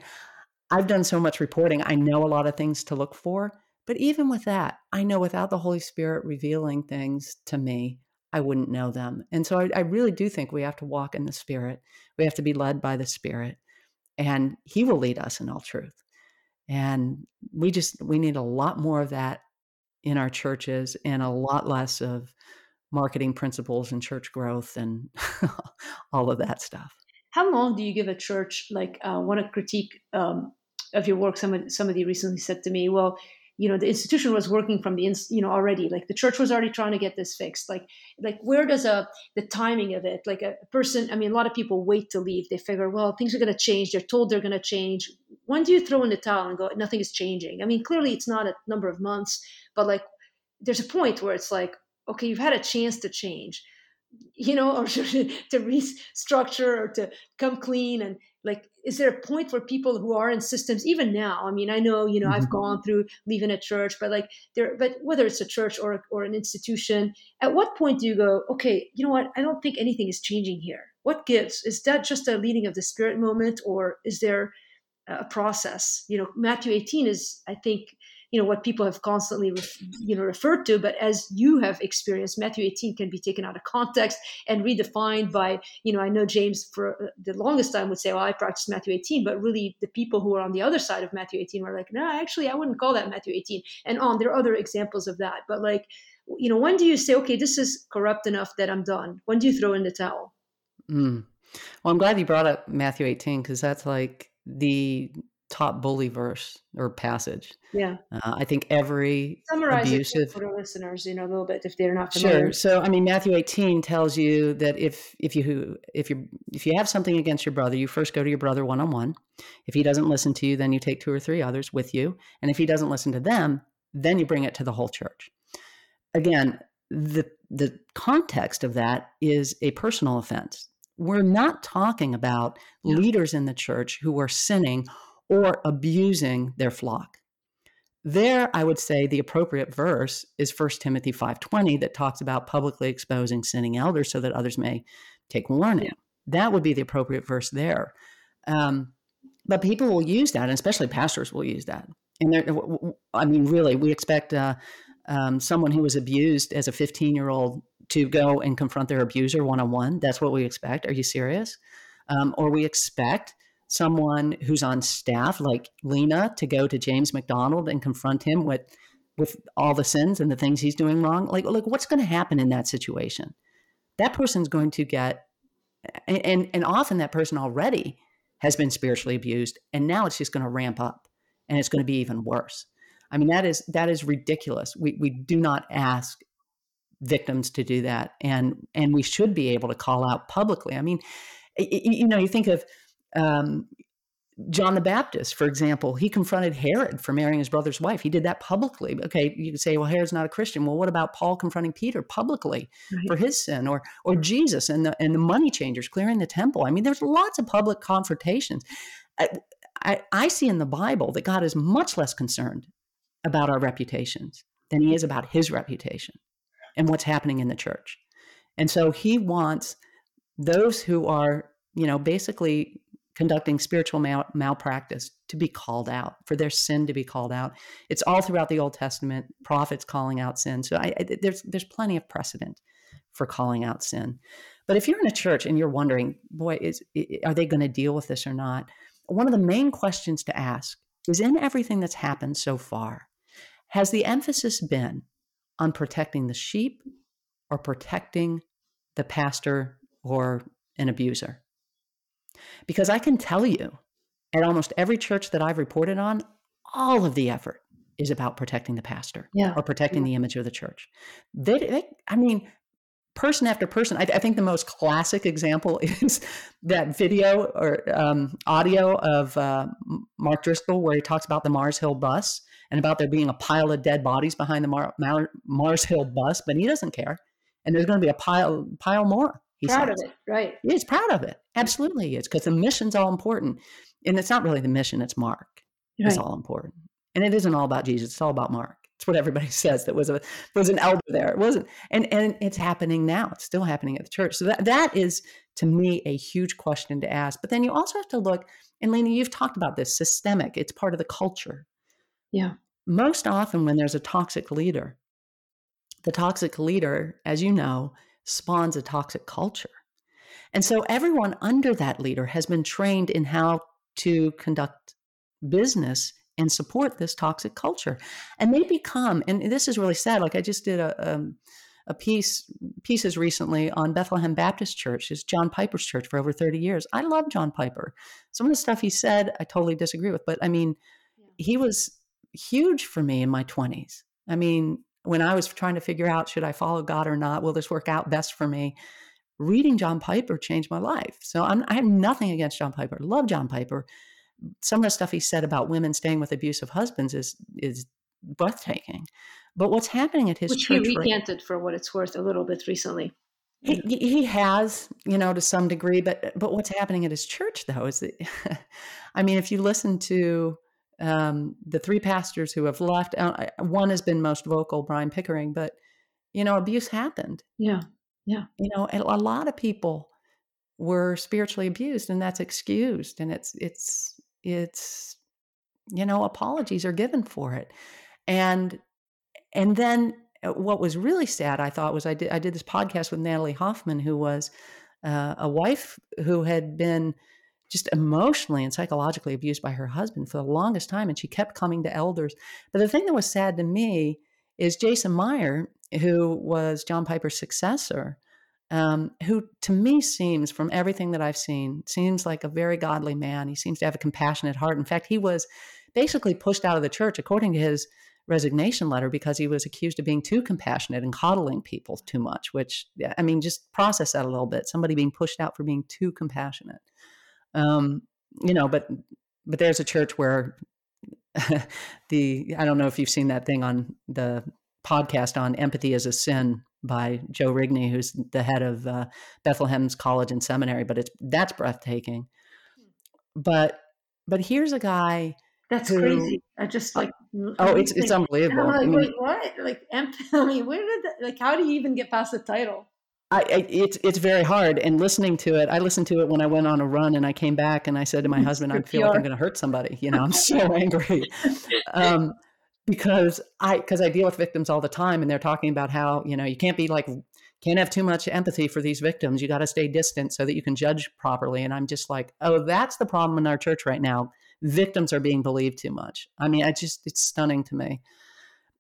I've done so much reporting. I know a lot of things to look for. But even with that, I know without the Holy Spirit revealing things to me, I wouldn't know them. And so I, I, really do think we have to walk in the Spirit. We have to be led by the Spirit and he will lead us in all truth and we just we need a lot more of that in our churches and a lot less of marketing principles and church growth and all of that stuff how long do you give a church like uh, want to critique um, of your work Some somebody recently said to me well you know the institution was working from the you know already like the church was already trying to get this fixed. Like like where does a the timing of it like a person i mean a lot of people wait to leave. They figure well things are going to change. They're told they're going to change. When do you throw in the towel and go nothing is changing? I mean clearly it's not a number of months but like there's a point where it's like okay you've had a chance to change you know or to restructure or to come clean and like is there a point for people who are in systems even now? I mean i know you know mm-hmm. i've gone through leaving a church but like there but whether it's a church or or an institution at what point do you go okay you know what? I don't think anything is changing here. What gives? Is that just a leading of the spirit moment or is there a process? You know matthew 18 is i think you know what people have constantly you know referred to but as you have experienced matthew 18 can be taken out of context and redefined by you know i know james for uh, the longest time would say well i practice matthew 18 but really the people who are on the other side of matthew 18 were like no actually i wouldn't call that matthew 18 and on there are other examples of that but like you know when do you say okay this is corrupt enough that i'm done when do you throw in the towel mm. well i'm glad you brought up matthew 18 because that's like the top bully verse or passage. Yeah. Uh, I think every Summarize abusive for the listeners, you know, a little bit if they're not familiar. Sure. So I mean Matthew 18 tells you that if if you if you if you have something against your brother, you first go to your brother one on one. If he doesn't listen to you, then you take two or three others with you, and if he doesn't listen to them, then you bring it to the whole church. Again, the the context of that is a personal offense. We're not talking about yeah. leaders in the church who are sinning or abusing their flock. There, I would say the appropriate verse is 1 Timothy 5:20 that talks about publicly exposing sinning elders so that others may take warning. That would be the appropriate verse there. Um, but people will use that, and especially pastors will use that. And I mean, really, we expect uh, um, someone who was abused as a 15 year old to go and confront their abuser one on one. That's what we expect. Are you serious? Um, or we expect someone who's on staff like Lina to go to James MacDonald and confront him with with all the sins and the things he's doing wrong. Like like what's going to happen in that situation? That person's going to get and and often that person already has been spiritually abused and now it's just going to ramp up and it's going to be even worse. I mean that is that is ridiculous. We we do not ask victims to do that and and we should be able to call out publicly. I mean you know you think of um, John the Baptist, for example, he confronted Herod for marrying his brother's wife. He did that publicly. Okay, you could say, well, Herod's not a Christian. Well, what about Paul confronting Peter publicly right. for his sin, or or Jesus and the and the money changers clearing the temple? I mean, there's lots of public confrontations. I, I, I see in the Bible that God is much less concerned about our reputations than He is about His reputation and what's happening in the church. And so He wants those who are, you know, basically conducting spiritual mal- malpractice to be called out, for their sin to be called out. It's all throughout the Old Testament, prophets calling out sin. So I, I, there's there's plenty of precedent for calling out sin. But if you're in a church and you're wondering, boy, is are they going to deal with this or not? One of the main questions to ask is in everything that's happened so far, has the emphasis been on protecting the sheep or protecting the pastor or an abuser? Because I can tell you, at almost every church that I've reported on, all of the effort is about protecting the pastor yeah. or protecting yeah. the image of the church. They, they I mean, person after person. I, I, think the most classic example is that video or um, audio of uh, Mark Driscoll where he talks about the Mars Hill bus and about there being a pile of dead bodies behind the Mar- Mar- Mars Hill bus, but he doesn't care. And there's going to be a pile pile more. He's proud says. of it, right? He's proud of it. Absolutely, he is because the mission's all important, and it's not really the mission; it's Mark. Right. It's all important, and it isn't all about Jesus. It's all about Mark. It's what everybody says. That was a was an elder there. It wasn't, and and it's happening now. It's still happening at the church. So that that is to me a huge question to ask. But then you also have to look, and Lina, you've talked about this systemic. It's part of the culture. Yeah. Most often, when there's a toxic leader, the toxic leader, as you know, spawns a toxic culture. And so everyone under that leader has been trained in how to conduct business and support this toxic culture. And they become, and this is really sad. Like I just did a, um, a piece pieces recently on Bethlehem Baptist Church, is John Piper's church for over 30 years. I love John Piper. Some of the stuff he said, I totally disagree with, but I mean, yeah. he was huge for me in my 20s. I mean, when I was trying to figure out should I follow God or not, will this work out best for me? Reading John Piper changed my life. So I'm, I have nothing against John Piper. Love John Piper. Some of the stuff he said about women staying with abusive husbands is is breathtaking. But what's happening at his Which church? he recanted right, for what it's worth a little bit recently. He, he has, you know, to some degree, but but what's happening at his church though is that, I mean, if you listen to um, the three pastors who have left, uh, one has been most vocal, Brian Pickering, but you know, abuse happened. Yeah, yeah. You know, a lot of people were spiritually abused, and that's excused, and it's it's it's you know, apologies are given for it, and and then uh, what was really sad, I thought, was I did I did this podcast with Natalie Hoffman, who was uh, a wife who had been just emotionally and psychologically abused by her husband for the longest time, and she kept coming to elders. But the thing that was sad to me is Jason Meyer, who was John Piper's successor, um, who to me seems, from everything that I've seen, seems like a very godly man. He seems to have a compassionate heart. In fact, he was basically pushed out of the church, according to his resignation letter because he was accused of being too compassionate and coddling people too much which i mean just process that a little bit somebody being pushed out for being too compassionate um, you know but but there's a church where the i don't know if you've seen that thing on the podcast on empathy as a sin by joe rigney who's the head of uh, bethlehem's college and seminary but it's that's breathtaking but but here's a guy that's who, crazy. I just like oh, it's it's unbelievable. like, I mean, wait, what? Like, I mean, where did that, like how do you even get past the title? I, I, it's it's very hard. And listening to it, I listened to it when I went on a run, and I came back and I said to my husband, "I feel like I'm going to hurt somebody." You know, I'm so angry um, because I because I deal with victims all the time, and they're talking about how you know you can't be like can't have too much empathy for these victims. You got to stay distant so that you can judge properly. And I'm just like, oh, that's the problem in our church right now victims are being believed too much. I mean, I just, it's stunning to me.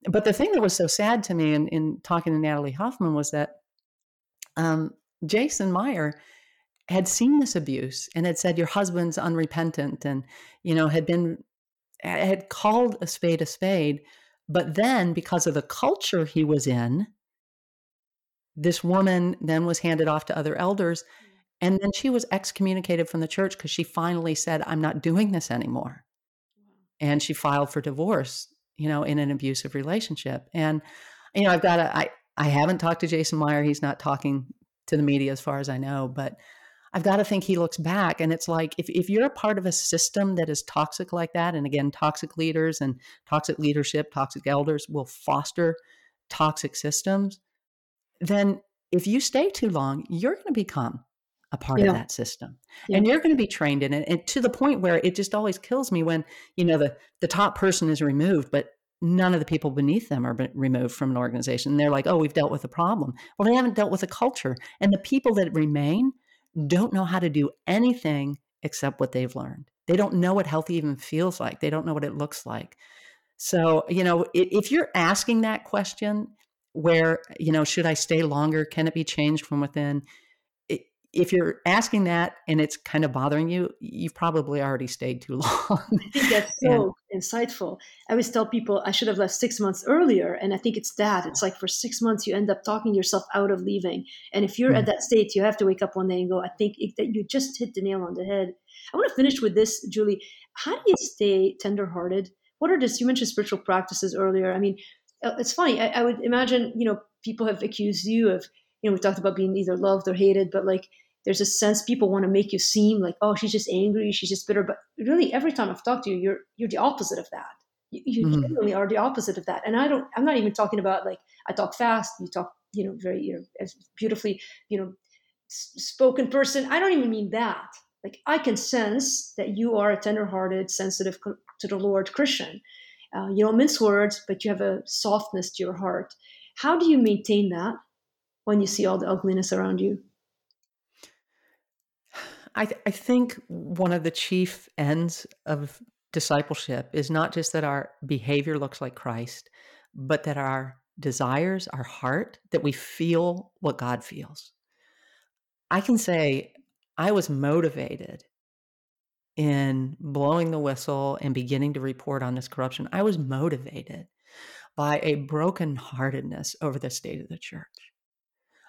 But the thing that was so sad to me in, in talking to Natalie Hoffman was that um, Jason Meyer had seen this abuse and had said, Your husband's unrepentant, and, you know, had been, had called a spade a spade. But then, because of the culture he was in, this woman then was handed off to other elders and then she was excommunicated from the church because she finally said, I'm not doing this anymore. And she filed for divorce, you know, in an abusive relationship. And, you know, I've got to, I, I haven't talked to Jason Meyer. He's not talking to the media as far as I know, but I've got to think he looks back and it's like if, if you're a part of a system that is toxic like that, and again, toxic leaders and toxic leadership, toxic elders will foster toxic systems, then if you stay too long, you're going to become a part yeah. of that system yeah. and you're going to be trained in it and to the point where it just always kills me when you know the the top person is removed but none of the people beneath them are removed from an organization. And they're like oh we've dealt with the problem. Well they haven't dealt with the culture. And the people that remain don't know how to do anything except what they've learned. They don't know what healthy even feels like. They don't know what it looks like. So you know if you're asking that question where you know should i stay longer? Can it be changed from within if you're asking that and it's kind of bothering you, you've probably already stayed too long. I think that's so insightful. I always tell people I should have left six months earlier. And I think it's that. It's like for six months, you end up talking yourself out of leaving. And if you're mm-hmm. at that state, you have to wake up one day and go, I think it, that you just hit the nail on the head. I want to finish with this, Julie. How do you stay tenderhearted? What are this? You mentioned spiritual practices earlier. I mean, uh, it's funny. I, I would imagine, you know, people have accused you of, you know, we talked about being either loved or hated, but like, there's a sense people want to make you seem like oh she's just angry she's just bitter but really every time i've talked to you you're you're the opposite of that. You, you mm. genuinely are the opposite of that and i don't i'm not even talking about like i talk fast you talk you know very you know beautifully you know spoken person i don't even mean that. Like i can sense that you are a tenderhearted sensitive to the lord christian. Uh, you don't mince words but you have a softness to your heart. How do you maintain that when you see all the ugliness around you I, th- I think one of the chief ends of discipleship is not just that our behavior looks like Christ, but that our desires, our heart, that we feel what God feels. I can say I was motivated in blowing the whistle and beginning to report on this corruption, I was motivated by a brokenheartedness over the state of the church.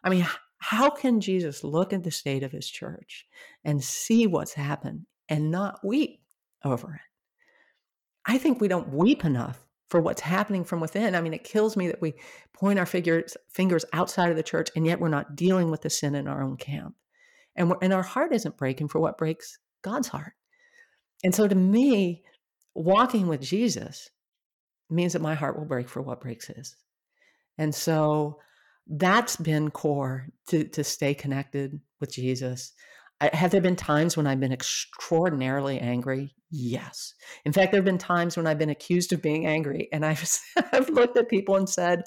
I mean, how can Jesus look at the state of his church and see what's happened and not weep over it? I think we don't weep enough for what's happening from within. I mean, it kills me that we point our figures, fingers outside of the church and yet we're not dealing with the sin in our own camp. And, and our heart isn't breaking for what breaks God's heart. And so to me, walking with Jesus means that my heart will break for what breaks his. And so that's been core to, to stay connected with Jesus. I, have there been times when I've been extraordinarily angry? Yes. In fact, there have been times when I've been accused of being angry, and I've, I've looked at people and said,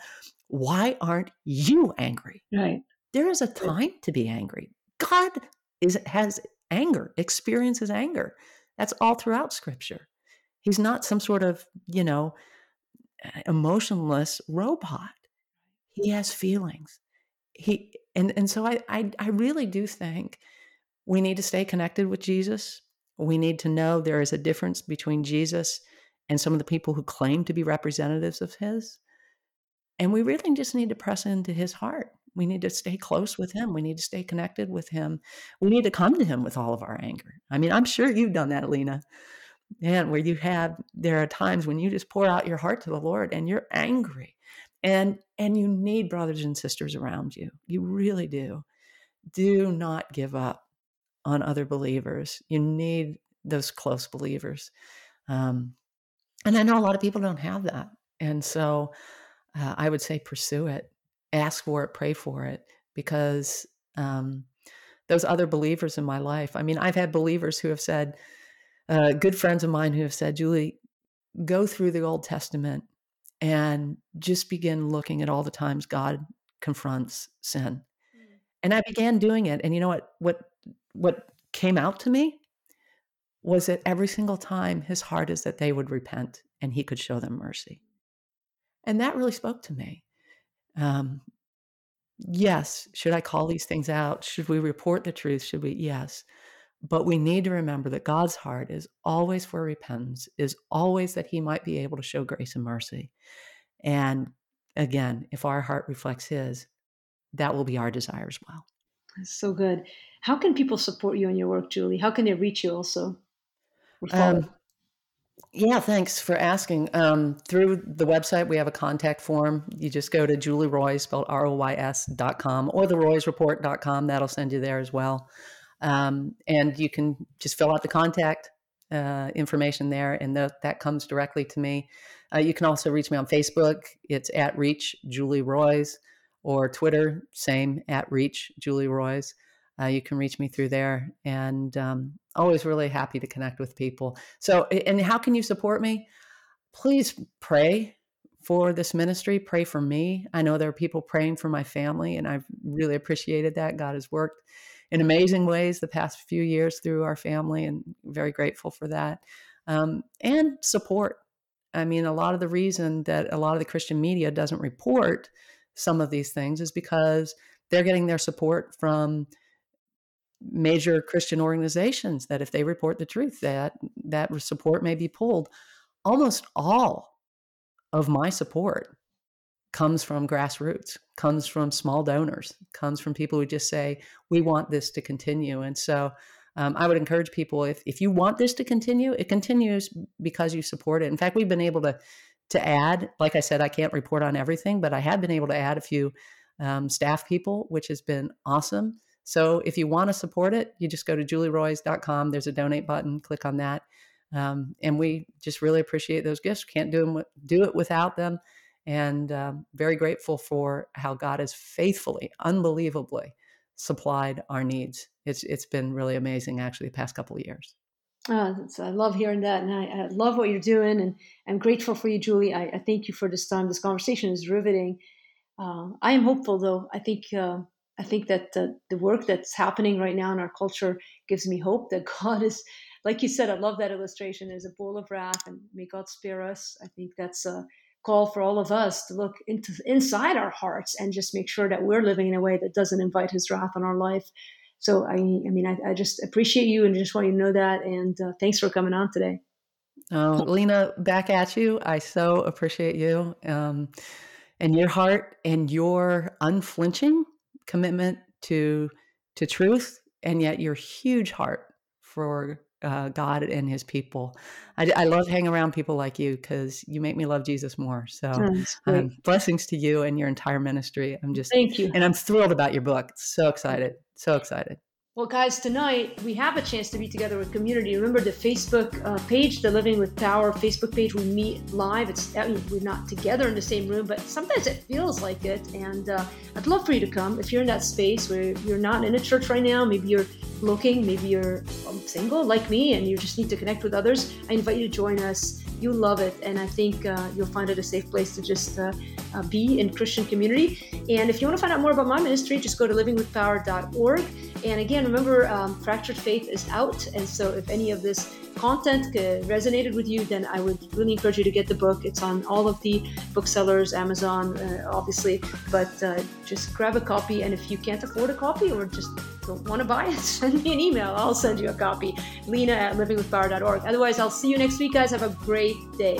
Why aren't you angry? Right. There is a time to be angry. God is has anger, experiences anger. That's all throughout scripture. He's not some sort of, you know, emotionless robot. He has feelings. He and and so I, I I really do think we need to stay connected with Jesus. We need to know there is a difference between Jesus and some of the people who claim to be representatives of his. And we really just need to press into his heart. We need to stay close with him. We need to stay connected with him. We need to come to him with all of our anger. I mean, I'm sure you've done that, Alina. And where you have, there are times when you just pour out your heart to the Lord and you're angry. And and you need brothers and sisters around you. You really do. Do not give up on other believers. You need those close believers. Um, and I know a lot of people don't have that. And so uh, I would say pursue it ask for it, pray for it, because um, those other believers in my life. I mean, I've had believers who have said, uh, good friends of mine who have said, Julie, go through the Old Testament and just begin looking at all the times God confronts sin. Mm. And I began doing it. And you know what? What what came out to me was that every single time his heart is that they would repent and he could show them mercy. And that really spoke to me. Um, yes, should I call these things out? Should we report the truth? Should we? Yes. But we need to remember that God's heart is always for repentance, is always that He might be able to show grace and mercy. And again, if our heart reflects His, that will be our desire as well. That's so good. How can people support you in your work, Julie? How can they reach you also? Um, yeah, thanks for asking. Um, through the website, we have a contact form. You just go to Julie Roys, spelled R O Y S dot com, or the Roysreport dot com. That'll send you there as well. Um, and you can just fill out the contact uh, information there, and the, that comes directly to me. Uh, you can also reach me on Facebook. It's at Reach Julie Roys, or Twitter, same at Reach Julie Roys uh, you can reach me through there and um, always really happy to connect with people. So and how can you support me? Please pray for this ministry. Pray for me. I know there are people praying for my family and i've really appreciated that. God has worked in amazing ways the past few years through our family and very grateful for that um, and support i mean a lot of the reason that a lot of the christian media doesn't report some of these things is because they're getting their support from major Christian organizations that if they report the truth, that that support may be pulled. Almost all of my support comes from grassroots, comes from small donors, comes from people who just say, we want this to continue. And so um, I would encourage people if, if you want this to continue, it continues because you support it. In fact, we've been able to to add, like I said, I can't report on everything, but I have been able to add a few um, staff people, which has been awesome. So if you want to support it, you just go to julieroys.com. There's a donate button. Click on that. Um, and we just really appreciate those gifts. Can't do them, do it without them. And um, very grateful for how God has faithfully, unbelievably supplied our needs. It's it's been really amazing, actually, the past couple of years. Uh, I love hearing that, and I, I, love what you're doing, and I'm grateful for you, Julie. I, I thank you for this time. This conversation is riveting. Uh, I am hopeful, though. I think uh, I think that the, work that's happening right now in our culture gives me hope that God is, like you said, I love that illustration, is a bowl of wrath and may God spare us. I think that's call for all of us to look into inside our hearts and just make sure that we're living in a way that doesn't invite his wrath on our life. So I, I mean, I, I just appreciate you and just want you to know that. And uh, thanks for coming on today. Oh, Lina, back at you. I so appreciate you um, and your heart and your unflinching commitment to to truth, and yet your huge heart for uh, God and His people. I, I, love hanging around people like you because you make me love Jesus more. So, um, blessings to you and your entire ministry. I'm just thank you, and I'm thrilled about your book. So excited, so excited. Well, guys, tonight we have a chance to be together with community. Remember the Facebook uh, page, the Living with Power Facebook page. We meet live. It's I mean, we're not together in the same room, but sometimes it feels like it. And uh, I'd love for you to come if you're in that space where you're not in a church right now. Maybe you're looking, maybe you're um, single like me, and you just need to connect with others. I invite you to join us. You'll love it, and I think uh, you'll find it a safe place to just uh, uh, be in Christian community. And if you want to find out more about my ministry, just go to livingwithpower.org. And again, remember, um, Fractured Faith is out. And so if any of this content resonated with you, then I would really encourage you to get the book. It's on all of the booksellers, Amazon, uh, obviously. But uh, just grab a copy. And if you can't afford a copy or just don't want to buy it, send me an email. I'll send you a copy. Lina at livingwithpower.org. Otherwise, I'll see you next week, guys. Have a great day.